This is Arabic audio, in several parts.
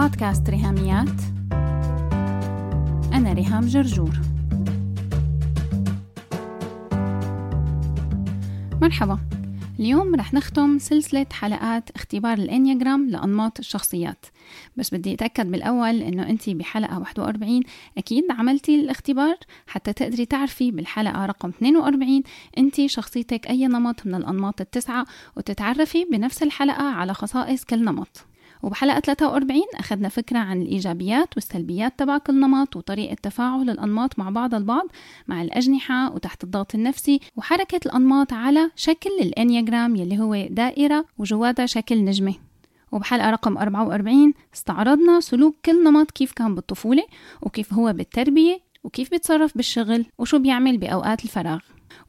بودكاست ريهاميات. أنا ريهام جرجور. مرحبا. اليوم رح نختم سلسلة حلقات اختبار الانياجرام لأنماط الشخصيات. بس بدي أتأكد بالأول إنه أنت بحلقة 41 أكيد عملتي الاختبار. حتى تقدري تعرفي بالحلقة رقم 42 أنت شخصيتك أي نمط من الأنماط التسعة وتتعرفي بنفس الحلقة على خصائص كل نمط. وبحلقة 43 أخذنا فكرة عن الإيجابيات والسلبيات تبع كل نمط وطريقة تفاعل الأنماط مع بعض البعض مع الأجنحة وتحت الضغط النفسي وحركة الأنماط على شكل الإنياجرام يلي هو دائرة وجواتها شكل نجمة. وبحلقة رقم 44 استعرضنا سلوك كل نمط كيف كان بالطفولة وكيف هو بالتربية وكيف بيتصرف بالشغل وشو بيعمل بأوقات الفراغ.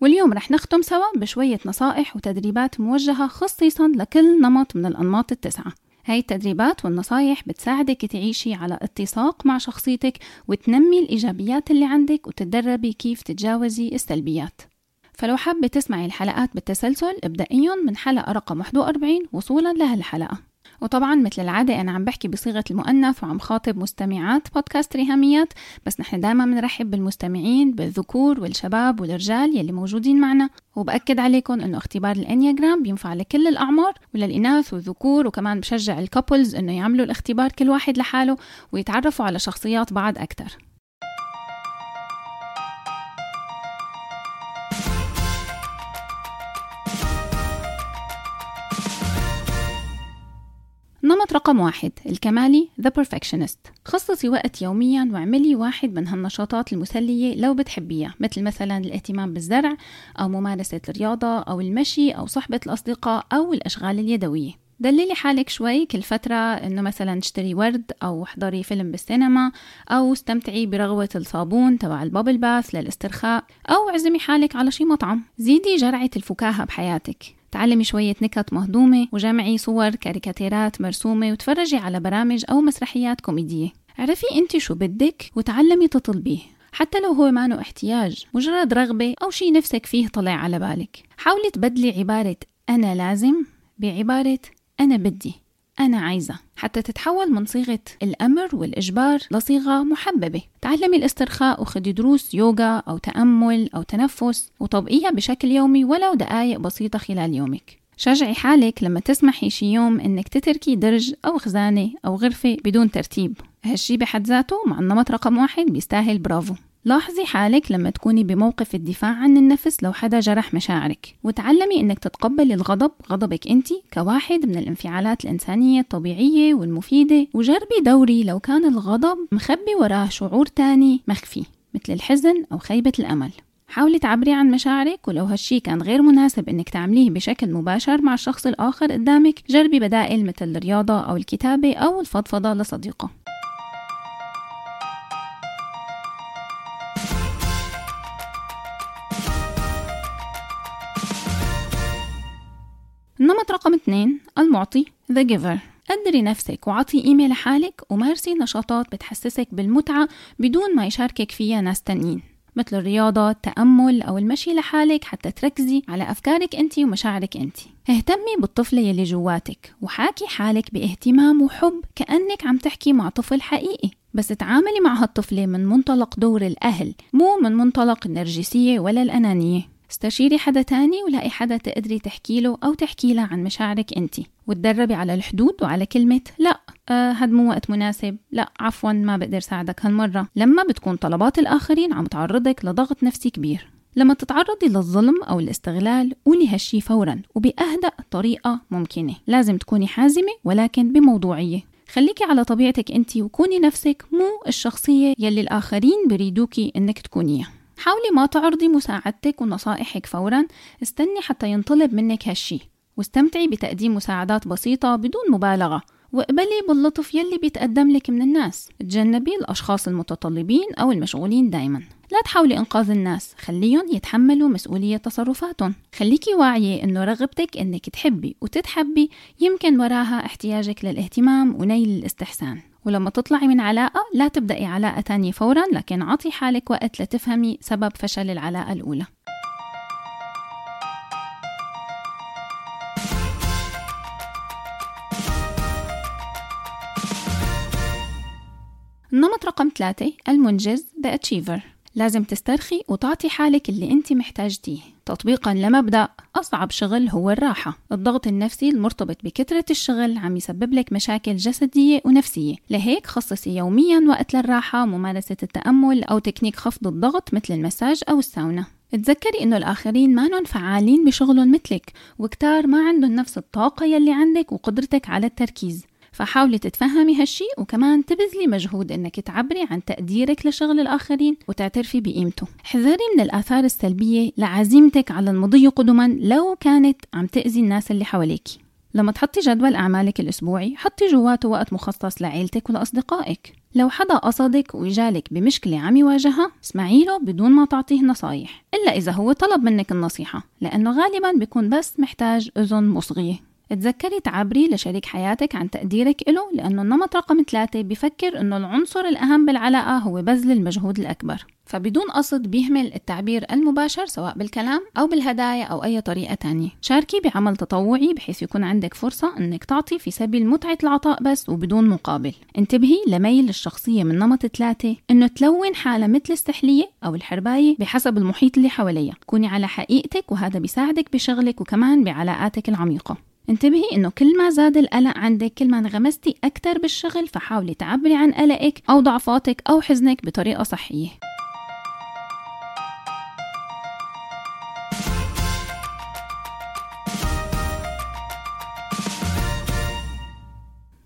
واليوم رح نختم سوا بشوية نصائح وتدريبات موجهة خصيصا لكل نمط من الأنماط التسعة. هاي التدريبات والنصايح بتساعدك تعيشي على اتساق مع شخصيتك وتنمي الإيجابيات اللي عندك وتتدربي كيف تتجاوزي السلبيات. فلو حابة تسمعي الحلقات بالتسلسل ابدأيهم من حلقة رقم 41 وصولا لهالحلقة. وطبعا مثل العادة أنا عم بحكي بصيغة المؤنث وعم خاطب مستمعات بودكاست ريهاميات بس نحن دائما بنرحب بالمستمعين بالذكور والشباب والرجال يلي موجودين معنا. وبأكد عليكم أنه اختبار الأنياجرام بينفع لكل الأعمار وللإناث والذكور وكمان بشجع الكابلز أنه يعملوا الاختبار كل واحد لحاله ويتعرفوا على شخصيات بعض أكثر نمط رقم واحد الكمالي The Perfectionist. خصصي وقت يوميا واعملي واحد من هالنشاطات المسلية لو بتحبيها مثل مثلا الاهتمام بالزرع أو ممارسة الرياضة أو المشي أو صحبة الأصدقاء أو الأشغال اليدوية. دللي حالك شوي كل فترة إنه مثلا تشتري ورد أو احضري فيلم بالسينما أو استمتعي برغوة الصابون تبع البابل باث للاسترخاء أو عزمي حالك على شي مطعم. زيدي جرعة الفكاهة بحياتك. تعلمي شوية نكت مهضومة وجمعي صور كاريكاتيرات مرسومة وتفرجي على برامج أو مسرحيات كوميدية. اعرفي أنت شو بدك وتعلمي تطلبيه. حتى لو هو مانو احتياج مجرد رغبة أو شي نفسك فيه طلع على بالك. حاولي تبدلي عبارة أنا لازم بعبارة أنا بدي أنا عايزة. حتى تتحول من صيغة الأمر والإجبار لصيغة محببة. تعلمي الاسترخاء وخدي دروس يوغا أو تأمل أو تنفس وطبقيها بشكل يومي ولو دقايق بسيطة خلال يومك. شجعي حالك لما تسمحي شي يوم إنك تتركي درج أو خزانة أو غرفة بدون ترتيب. هالشي بحد ذاته مع النمط رقم واحد بيستاهل برافو. لاحظي حالك لما تكوني بموقف الدفاع عن النفس لو حدا جرح مشاعرك وتعلمي إنك تتقبلي الغضب غضبك أنت كواحد من الانفعالات الإنسانية الطبيعية والمفيدة وجربي دوري لو كان الغضب مخبي وراه شعور تاني مخفي مثل الحزن أو خيبة الأمل. حاولي تعبري عن مشاعرك ولو هالشي كان غير مناسب إنك تعمليه بشكل مباشر مع الشخص الآخر قدامك جربي بدائل مثل الرياضة أو الكتابة أو الفضفضة لصديقة. رقم اثنين المعطي The Giver. قدري نفسك وعطي قيمة لحالك ومارسي نشاطات بتحسسك بالمتعة بدون ما يشاركك فيها ناس تانيين مثل الرياضة، التأمل أو المشي لحالك حتى تركزي على أفكارك أنت ومشاعرك أنت اهتمي بالطفلة يلي جواتك وحاكي حالك باهتمام وحب كأنك عم تحكي مع طفل حقيقي. بس تعاملي مع هالطفلة من منطلق دور الأهل مو من منطلق النرجسية ولا الأنانية. استشيري حدا تاني ولاقي حدا تقدري تحكي له أو تحكي له عن مشاعرك أنت. وتدربي على الحدود وعلى كلمة لا. آه هاد مو وقت مناسب. لا عفوا ما بقدر ساعدك هالمرة. لما بتكون طلبات الآخرين عم تعرضك لضغط نفسي كبير. لما تتعرضي للظلم أو الاستغلال قولي هالشي فورا وبأهدأ طريقة ممكنة. لازم تكوني حازمة ولكن بموضوعية. خليكي على طبيعتك انت وكوني نفسك مو الشخصية يلي الآخرين بريدوكي إنك تكونيها. حاولي ما تعرضي مساعدتك ونصائحك فورا. استني حتى ينطلب منك هالشي. واستمتعي بتقديم مساعدات بسيطة بدون مبالغة. واقبلي باللطف يلي بيتقدم لك من الناس. تجنبي الأشخاص المتطلبين أو المشغولين دايما. لا تحاولي إنقاذ الناس. خليهم يتحملوا مسؤولية تصرفاتهم. خليكي واعية إنه رغبتك إنك تحبي وتتحبي. يمكن وراها احتياجك للاهتمام ونيل الاستحسان. ولما تطلعي من علاقة لا تبدأي علاقة تانية فورا لكن عطي حالك وقت لتفهمي سبب فشل العلاقة الأولى. النمط رقم ثلاثة المنجز The Achiever. لازم تسترخي وتعطي حالك اللي أنت محتاجتيه. تطبيقا لمبدأ أصعب شغل هو الراحة. الضغط النفسي المرتبط بكثرة الشغل عم يسبب لك مشاكل جسدية ونفسية. لهيك خصصي يوميا وقت للراحة ممارسة التأمل أو تكنيك خفض الضغط مثل المساج أو الساونا. تذكري إنه الآخرين ما فعالين بشغلهم مثلك وكتار ما عندهم نفس الطاقة يلي عندك وقدرتك على التركيز. فحاولي تتفهمي هالشي وكمان تبذلي مجهود إنك تعبري عن تقديرك لشغل الآخرين وتعترفي بقيمته. احذري من الآثار السلبية لعزيمتك على المضي قدما لو كانت عم تأذي الناس اللي حواليكي لما تحطي جدول أعمالك الأسبوعي حطي جواته وقت مخصص لعيلتك ولأصدقائك. لو حدا قصدك وجالك بمشكلة عم يواجهها اسمعي له بدون ما تعطيه نصايح إلا إذا هو طلب منك النصيحة لأنه غالبا بيكون بس محتاج أذن مصغية. تذكري تعبري لشريك حياتك عن تقديرك له لأنه النمط رقم ثلاثة بفكر أنه العنصر الأهم بالعلاقة هو بذل المجهود الأكبر. فبدون قصد بيهمل التعبير المباشر سواء بالكلام أو بالهدايا أو أي طريقة تانية. شاركي بعمل تطوعي بحيث يكون عندك فرصة أنك تعطي في سبيل متعة العطاء بس وبدون مقابل. انتبهي لميل الشخصية من نمط ثلاثة أنه تلون حالة مثل السحلية أو الحرباية بحسب المحيط اللي حواليها. كوني على حقيقتك وهذا بيساعدك بشغلك وكمان بعلاقاتك العميقة. انتبهي إنه كل ما زاد القلق عندك كل ما انغمستي أكثر بالشغل فحاولي تعبري عن قلقك أو ضعفاتك أو حزنك بطريقة صحية.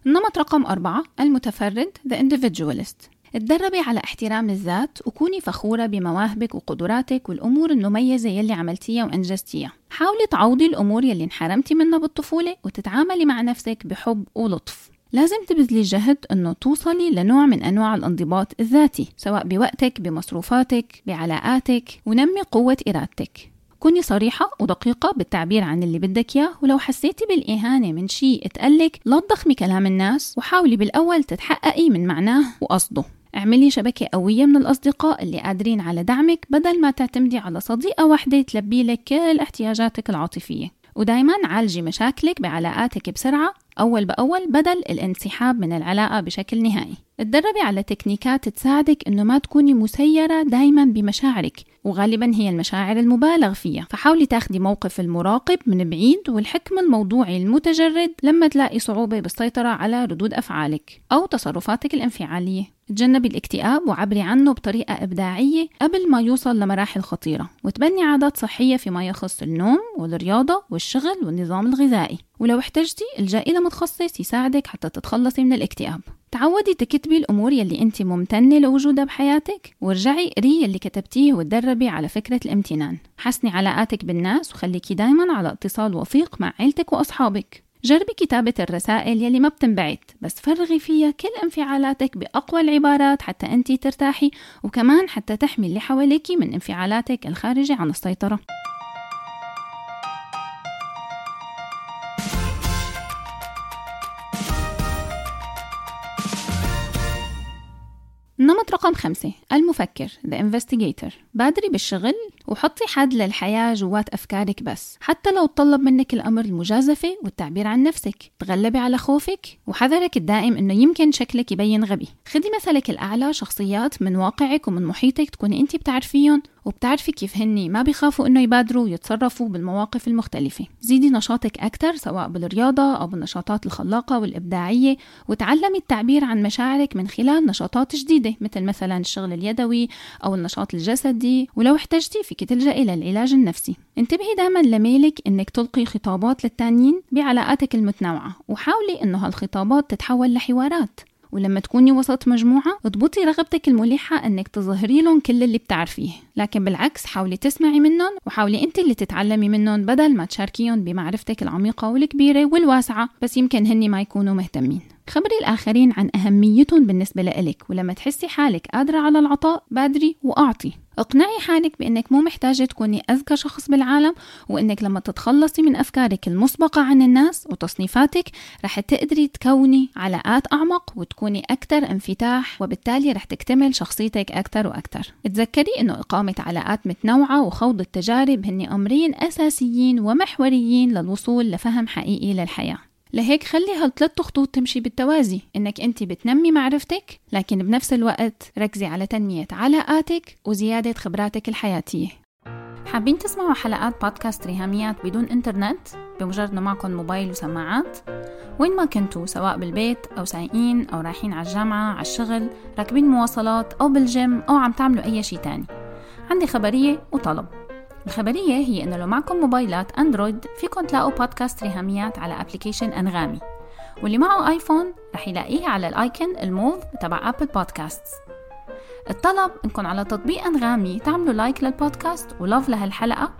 النمط رقم أربعة المتفرد The Individualist. اتدربي على احترام الذات وكوني فخورة بمواهبك وقدراتك والأمور المميزة يلي عملتيها وأنجزتيها. حاولي تعوضي الأمور يلي انحرمتي منها بالطفولة وتتعاملي مع نفسك بحب ولطف. لازم تبذلي جهد إنه توصلي لنوع من أنواع الانضباط الذاتي سواء بوقتك بمصروفاتك بعلاقاتك ونمي قوة إرادتك. كوني صريحة ودقيقة بالتعبير عن اللي بدك إياه ولو حسيتي بالإهانة من شيء اتقلك لا تضخمي كلام الناس وحاولي بالأول تتحققي من معناه وقصده. اعملي شبكة قوية من الأصدقاء اللي قادرين على دعمك بدل ما تعتمدي على صديقة واحدة تلبي لك كل احتياجاتك العاطفية. ودايما عالجي مشاكلك بعلاقاتك بسرعة أول بأول بدل الانسحاب من العلاقة بشكل نهائي. اتدربي على تكنيكات تساعدك إنه ما تكوني مسيرة دايما بمشاعرك وغالبا هي المشاعر المبالغ فيها. فحاولي تاخدي موقف المراقب من بعيد والحكم الموضوعي المتجرد لما تلاقي صعوبة بالسيطرة على ردود أفعالك أو تصرفاتك الانفعالية. تجنبي الاكتئاب وعبري عنه بطريقة إبداعية قبل ما يوصل لمراحل خطيرة وتبني عادات صحية فيما يخص النوم والرياضة والشغل والنظام الغذائي. ولو احتجتي الجئي لمتخصص يساعدك حتى تتخلصي من الاكتئاب. تعودي تكتبي الأمور يلي أنت ممتنة لوجودها بحياتك وارجعي قري يلي كتبتيه وتدربي على فكرة الامتنان. حسني علاقاتك بالناس وخليكي دايما على اتصال وثيق مع عيلتك وأصحابك. جربي كتابة الرسائل يلي ما بتنبعت بس فرغي فيها كل انفعالاتك بأقوى العبارات حتى أنت ترتاحي وكمان حتى تحمي اللي حواليكي من انفعالاتك الخارجة عن السيطرة. النمط رقم خمسة المفكر The Investigator. بادري بالشغل؟ وحطي حد للحياة جوات أفكارك بس حتى لو طلب منك الأمر المجازفة والتعبير عن نفسك. تغلبي على خوفك وحذرك الدائم أنه يمكن شكلك يبين غبي. خدي مثلك الأعلى شخصيات من واقعك ومن محيطك تكوني أنت بتعرفيهم وبتعرفي كيف هني ما بيخافوا إنه يبادروا ويتصرفوا بالمواقف المختلفة. زيدي نشاطك أكثر سواء بالرياضة أو بالنشاطات الخلاقة والإبداعية وتعلمي التعبير عن مشاعرك من خلال نشاطات جديدة مثل مثلا الشغل اليدوي أو النشاط الجسدي. ولو احتجتي فيك تلجئي للعلاج النفسي. انتبهي دائما لميلك إنك تلقي خطابات للتانيين بعلاقاتك المتنوعة وحاولي إنه هالخطابات تتحول لحوارات. ولما تكوني وسط مجموعة اضبطي رغبتك الملحة إنك تظهري لهم كل اللي بتعرفيه. لكن بالعكس حاولي تسمعي منهم وحاولي أنت اللي تتعلمي منهم بدل ما تشاركيهم بمعرفتك العميقة والكبيرة والواسعة بس يمكن هني ما يكونوا مهتمين. خبري الآخرين عن أهميتهم بالنسبة لإلك ولما تحسي حالك قادرة على العطاء بادري وأعطي. اقنعي حالك بإنك مو محتاجة تكوني أذكى شخص بالعالم وإنك لما تتخلصي من أفكارك المسبقة عن الناس وتصنيفاتك رح تقدري تكوني علاقات أعمق وتكوني أكثر انفتاح وبالتالي رح تكتمل شخصيتك أكثر وأكثر. تذكري إنه إقامة علاقات متنوعة وخوض التجارب هن أمرين أساسيين ومحوريين للوصول لفهم حقيقي للحياة. لهيك خلي هالثلاث خطوط تمشي بالتوازي. إنك أنت بتنمي معرفتك لكن بنفس الوقت ركزي على تنمية علاقاتك وزيادة خبراتك الحياتية. حابين تسمعوا حلقات بودكاست ريهاميات بدون إنترنت؟ بمجرد ما معكم موبايل وسماعات؟ وين ما كنتوا سواء بالبيت أو سايقين أو رايحين على الجامعة على الشغل راكبين مواصلات أو بالجيم أو عم تعملوا أي شي تاني. عندي خبرية وطلب. الخبرية هي إنه لو معكم موبايلات أندرويد فيكم تلاقوا بودكاست ريهاميات على application أنغامي. واللي معه آيفون رح يلاقيه على ال icon الموف تبع أبل بودكاست الطلب إنكم على تطبيق أنغامي تعملوا like للبودكاست و love لهالحلقة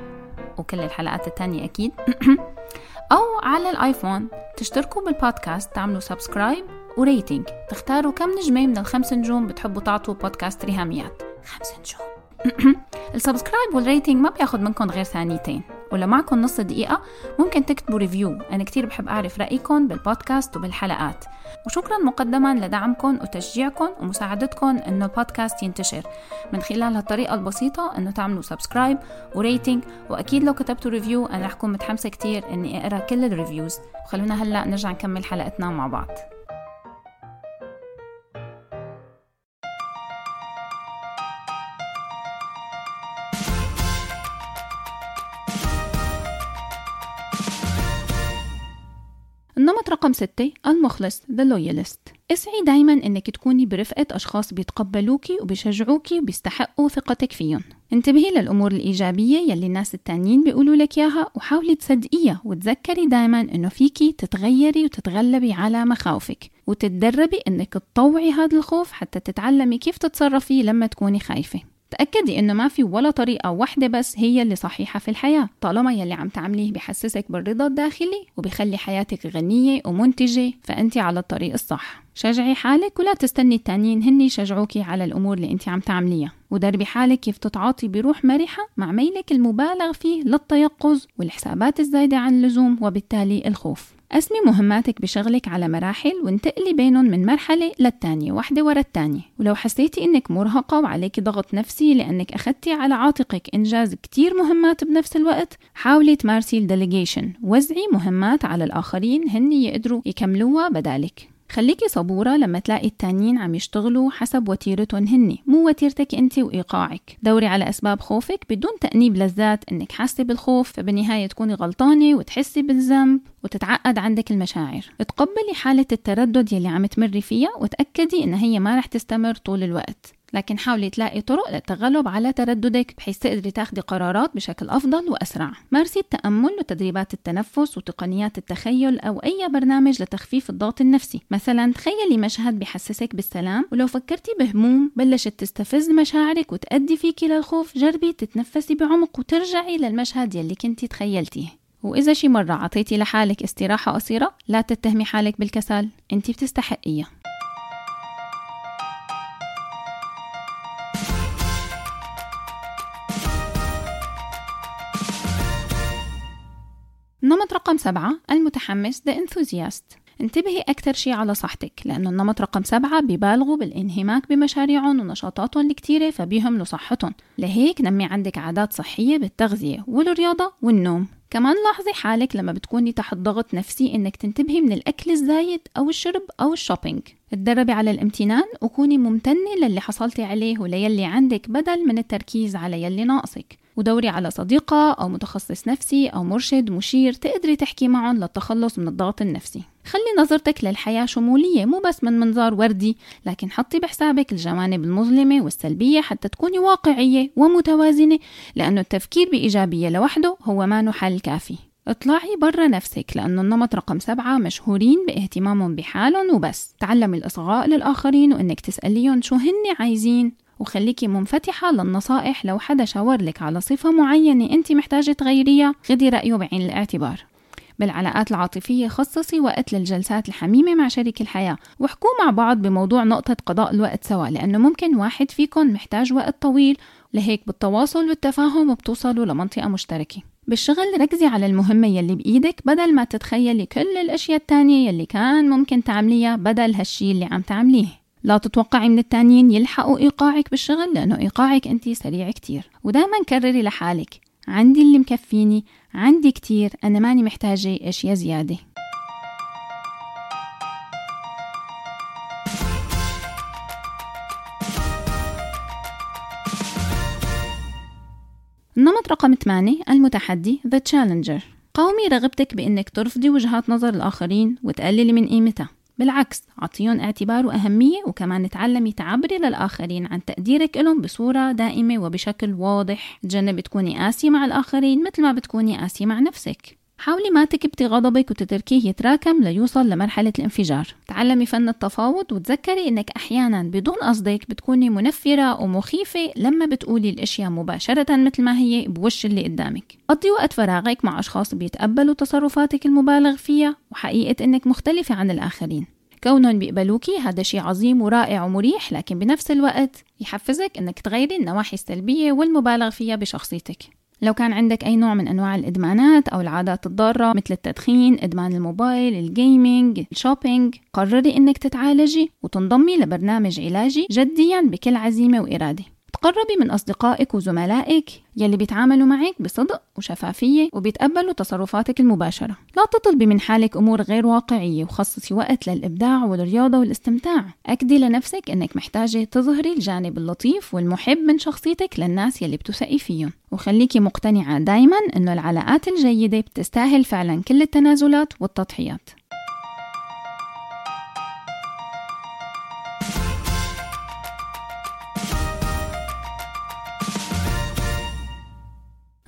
وكل الحلقات التانية أكيد أو على الآيفون تشتركوا بالبودكاست تعملوا subscribe و rating تختاروا كم نجمة من الخمس نجوم بتحبوا تعطوا بودكاست ريهاميات خمس نجوم. ال subscribe وال rating ما بياخد منكم غير ثانيتين ولو معكم نص دقيقة ممكن تكتبوا review أنا كتير بحب أعرف رأيكم بالبودكاست وبالحلقات. وشكرا مقدما لدعمكم وتشجيعكم ومساعدتكم أنه البودكاست ينتشر. من خلال هالطريقة البسيطة أنه تعملوا subscribe و rating وأكيد لو كتبتوا review أنا رح أكون متحمسة كتير أني أقرأ كل ال reviews وخلونا هلأ نرجع نكمل حلقتنا مع بعض. النمط رقم ستة المخلص The Loyalist. اسعي دايما إنك تكوني برفقة أشخاص بيتقبلوكي وبيشجعوكي وبيستحقوا ثقتك فيهم. انتبهي للأمور الإيجابية يلي الناس التانيين بيقولوا لك إياها وحاولي تصدقيها وتذكري دايما إنه فيكي تتغيري وتتغلبي على مخاوفك وتتدربي إنك تطوعي هذا الخوف حتى تتعلمي كيف تتصرفي لما تكوني خايفة. تأكدي إنه ما في ولا طريقة واحدة بس هي اللي صحيحة في الحياة طالما يلي عم تعمليه بحسسك بالرضا الداخلي وبيخلي حياتك غنية ومنتجة فأنت على الطريق الصح. شجعي حالك ولا تستني التانيين هن يشجعوكي على الأمور اللي أنت عم تعمليها. ودربي حالك كيف تتعاطي بروح مرحة مع ميلك المبالغ فيه للتيقظ والحسابات الزايدة عن اللزوم وبالتالي الخوف. قسمي مهماتك بشغلك على مراحل وانتقلي بينهم من مرحلة للتانية واحدة ورا التانية. ولو حسيتي إنك مرهقة وعليك ضغط نفسي لأنك اخدتي على عاتقك إنجاز كتير مهمات بنفس الوقت حاولي تمارسي الديليجيشن وزعي مهمات على الآخرين هن يقدروا يكملوها بدالك. خليكي صبورة لما تلاقي التانيين عم يشتغلوا حسب وتيرتهم هني مو وتيرتك انت وإيقاعك. دوري على أسباب خوفك بدون تأنيب لذات إنك حاسة بالخوف فبالنهاية تكوني غلطانة وتحسي بالذنب وتتعقد عندك المشاعر. تقبلي حالة التردد يلي عم تمري فيها وتأكدي انها هي ما رح تستمر طول الوقت. لكن حاولي تلاقي طرق للتغلب على ترددك بحيث تقدري تاخدي قرارات بشكل أفضل وأسرع. مارسي التأمل وتدريبات التنفس وتقنيات التخيل أو أي برنامج لتخفيف الضغط النفسي. مثلا تخيلي مشهد بحسسك بالسلام ولو فكرتي بهموم بلشت تستفز مشاعرك وتأدي فيكي للخوف جربي تتنفسي بعمق وترجعي للمشهد يلي كنتي تخيلتيه. وإذا شي مرة عطيتي لحالك استراحة قصيرة لا تتهمي حالك بالكسل. انت بتستحقيها. النمط رقم سبعة المتحمس The Enthusiast. انتبهي أكثر شي على صحتك لأنه النمط رقم سبعة بيبالغوا بالانهماك بمشاريعهم ونشاطاتهم الكتيرة فبيهملوا صحتهم لهيك نمي عندك عادات صحية بالتغذية والرياضة والنوم. كمان لاحظي حالك لما بتكوني تحت ضغط نفسي إنك تنتبهي من الأكل الزايد أو الشرب أو الشوبينج. تدربي على الامتنان وكوني ممتنة للي حصلتي عليه وليلي عندك بدل من التركيز على يلي ناقصك. ودوري على صديقة أو متخصص نفسي أو مرشد مشير تقدري تحكي معهم للتخلص من الضغط النفسي. خلي نظرتك للحياة شمولية مو بس من منظار وردي لكن حطي بحسابك الجوانب المظلمة والسلبية حتى تكوني واقعية ومتوازنة لأنه التفكير بإيجابية لوحده هو ما حل كافي. اطلعي برا نفسك لأنه النمط رقم سبعة مشهورين باهتمامهم بحالهم وبس. تعلمي الإصغاء للآخرين وإنك تسأليهم شو هن عايزين. وخليكي منفتحة للنصائح لو حدا شاور لك على صفة معينة أنت محتاجة تغيريها خدي رأيه بعين الاعتبار. بالعلاقات العاطفية خصصي وقت للجلسات الحميمة مع شريك الحياة واحكوا مع بعض بموضوع نقطة قضاء الوقت سوا لأنه ممكن واحد فيكم محتاج وقت طويل لهيك بالتواصل والتفاهم بتوصلوا لمنطقة مشتركة. بالشغل ركزي على المهمة يلي بإيدك بدل ما تتخيلي كل الأشياء التانية يلي كان ممكن تعمليها بدل هالشي اللي عم تعمليه. لا تتوقعي من التانيين يلحقوا إيقاعك بالشغل لأنه إيقاعك أنت سريع كتير. ودائما كرري لحالك. عندي اللي مكفيني عندي كتير أنا ماني محتاجة أشياء زيادة. النمط رقم 8 المتحدي The Challenger. قومي رغبتك بأنك ترفضي وجهات نظر الآخرين وتقللي من قيمتها. بالعكس عطيهم اعتبار وأهمية وكمان تعلمي تعبري للآخرين عن تقديرك لهم بصورة دائمة وبشكل واضح. تجنبي تكوني قاسية مع الآخرين مثل ما بتكوني قاسية مع نفسك. حاولي ما تكبتي غضبك وتتركيه يتراكم ليوصل لمرحلة الانفجار. تعلمي فن التفاوض وتذكري إنك أحيانا بدون قصدك بتكوني منفرة ومخيفة لما بتقولي الأشياء مباشرة مثل ما هي بوش اللي قدامك. قضي وقت فراغك مع أشخاص بيتقبلوا تصرفاتك المبالغ فيها وحقيقة إنك مختلفة عن الآخرين. كونهم بيقبلوكي هذا شيء عظيم ورائع ومريح لكن بنفس الوقت يحفزك إنك تغيري النواحي السلبية والمبالغ فيها بشخصيتك. لو كان عندك أي نوع من أنواع الإدمانات أو العادات الضارة مثل التدخين، إدمان الموبايل، ال gaming، ال shopping، قرري إنك تتعالجي وتنضمي لبرنامج علاجي جديا بكل عزيمة وإرادة. تقربي من أصدقائك وزملائك يلي بيتعاملوا معك بصدق وشفافية وبيتقبلوا تصرفاتك المباشرة. لا تطلبي من حالك أمور غير واقعية وخصصي وقت للإبداع والرياضة والاستمتاع. أكدي لنفسك أنك محتاجة تظهري الجانب اللطيف والمحب من شخصيتك للناس يلي بتثقي فيهم. وخليكي مقتنعة دايما أنه العلاقات الجيدة بتستاهل فعلا كل التنازلات والتضحيات.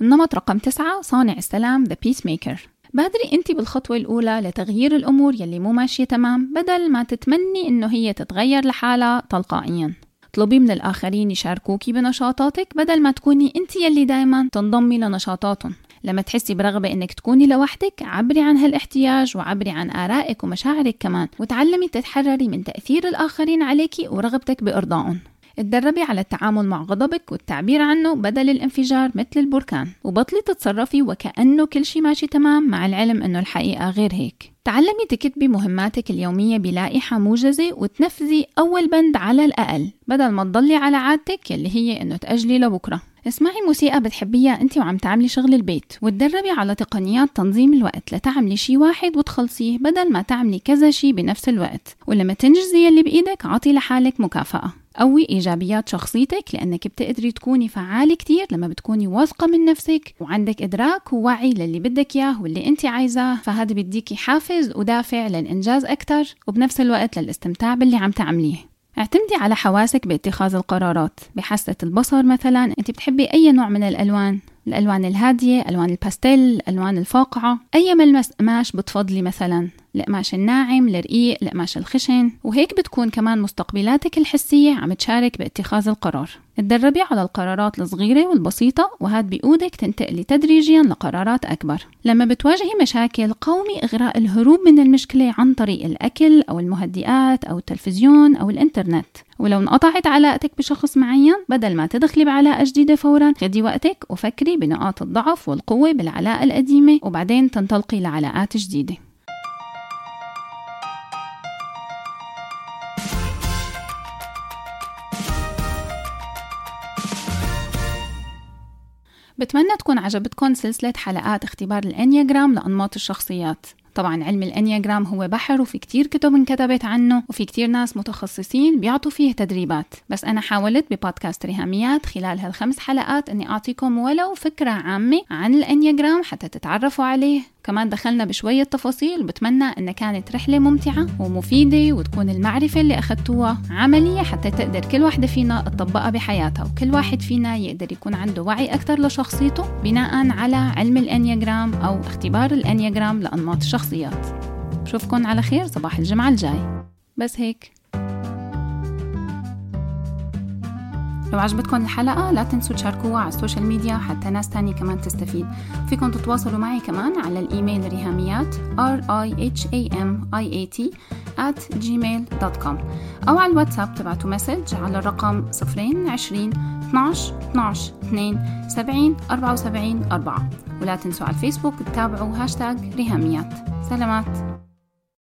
النمط رقم تسعة صانع السلام The Peacemaker. بادري أنت بالخطوة الأولى لتغيير الأمور يلي مو ماشية تمام بدل ما تتمني إنه هي تتغير لحالها تلقائيا. اطلبي من الآخرين يشاركوكي بنشاطاتك بدل ما تكوني أنت يلي دايما تنضمي لنشاطاتهم. لما تحسي برغبة إنك تكوني لوحدك عبري عن هالاحتياج وعبري عن آرائك ومشاعرك كمان وتعلمي تتحرري من تأثير الآخرين عليكي ورغبتك بإرضائهم. اتدربي على التعامل مع غضبك والتعبير عنه بدل الانفجار مثل البركان. وبطلي تتصرفي وكأنه كل شي ماشي تمام مع العلم إنه الحقيقة غير هيك. تعلمي تكتبي مهماتك اليومية بلائحة موجزة وتنفذي أول بند على الأقل بدل ما تضلي على عادتك يلي هي إنه تأجلي لبكرة. اسمعي موسيقى بتحبيها أنت وعم تعملي شغل البيت. وتدربي على تقنيات تنظيم الوقت لتعملي شي واحد وتخلصيه بدل ما تعملي كذا شي بنفس الوقت. ولما تنجزي اللي بإيدك عطي لحالك مكافأة. قوي إيجابيات شخصيتك لأنك بتقدري تكوني فعالة كتير لما بتكوني واثقة من نفسك وعندك إدراك ووعي للي بدك إياه واللي أنت عايزاه. فهذا بيديكي حافز ودافع للإنجاز أكتر وبنفس الوقت للاستمتاع باللي عم تعمليه. اعتمدي على حواسك باتخاذ القرارات. بحاسة البصر مثلا أنت بتحبي أي نوع من الألوان؟ الألوان الهادية ألوان الباستيل الالوان الفاقعة؟ أي ملمس قماش بتفضلي مثلا؟ القماش الناعم الرقيق القماش الخشن. وهيك بتكون كمان مستقبلاتك الحسية عم تشارك باتخاذ القرار. تدربي على القرارات الصغيرة والبسيطة وهاد بيقودك تنتقلي تدريجيا لقرارات أكبر. لما بتواجهي مشاكل قومي إغراء الهروب من المشكلة عن طريق الأكل أو المهدئات أو التلفزيون أو الإنترنت. ولو انقطعت علاقتك بشخص معين بدل ما تدخلي بعلاقة جديدة فورا خدي وقتك وفكري بنقاط الضعف والقوة بالعلاقة القديمة وبعدين تنطلقي لعلاقات جديدة. بتمنى تكون عجبتكم سلسلة حلقات اختبار الإنياجرام لأنماط الشخصيات. طبعا علم الإنياجرام هو بحر وفي كتير كتب انكتبت عنه وفي كتير ناس متخصصين بيعطوا فيه تدريبات. بس أنا حاولت ببودكاست ريهاميات خلال هالخمس حلقات أني أعطيكم ولو فكرة عامة عن الإنياجرام حتى تتعرفوا عليه. كمان دخلنا بشوية تفاصيل بتمنى أن كانت رحلة ممتعة ومفيدة وتكون المعرفة اللي أخذتوها عملية حتى تقدر كل واحدة فينا تطبقها بحياتها وكل واحد فينا يقدر يكون عنده وعي أكثر لشخصيته بناء على علم ال enneagram أو اختبار ال enneagram لأنماط الشخصيات. بشوفكن على خير صباح الجمعة الجاي. بس هيك. لو عجبتكم الحلقة لا تنسوا تشاركوها على ال social media حتى ناس تانية كمان تستفيد. فيكم تتواصلوا معي كمان على الإيميل ريهاميات r i h a m i a t at gmail.com أو على الواتساب تبعتوا message على الرقم 020 12 12 2 70 74 4 ولا تنسوا على الفيسبوك تتابعوا هاشتاج ريهاميات. سلامات.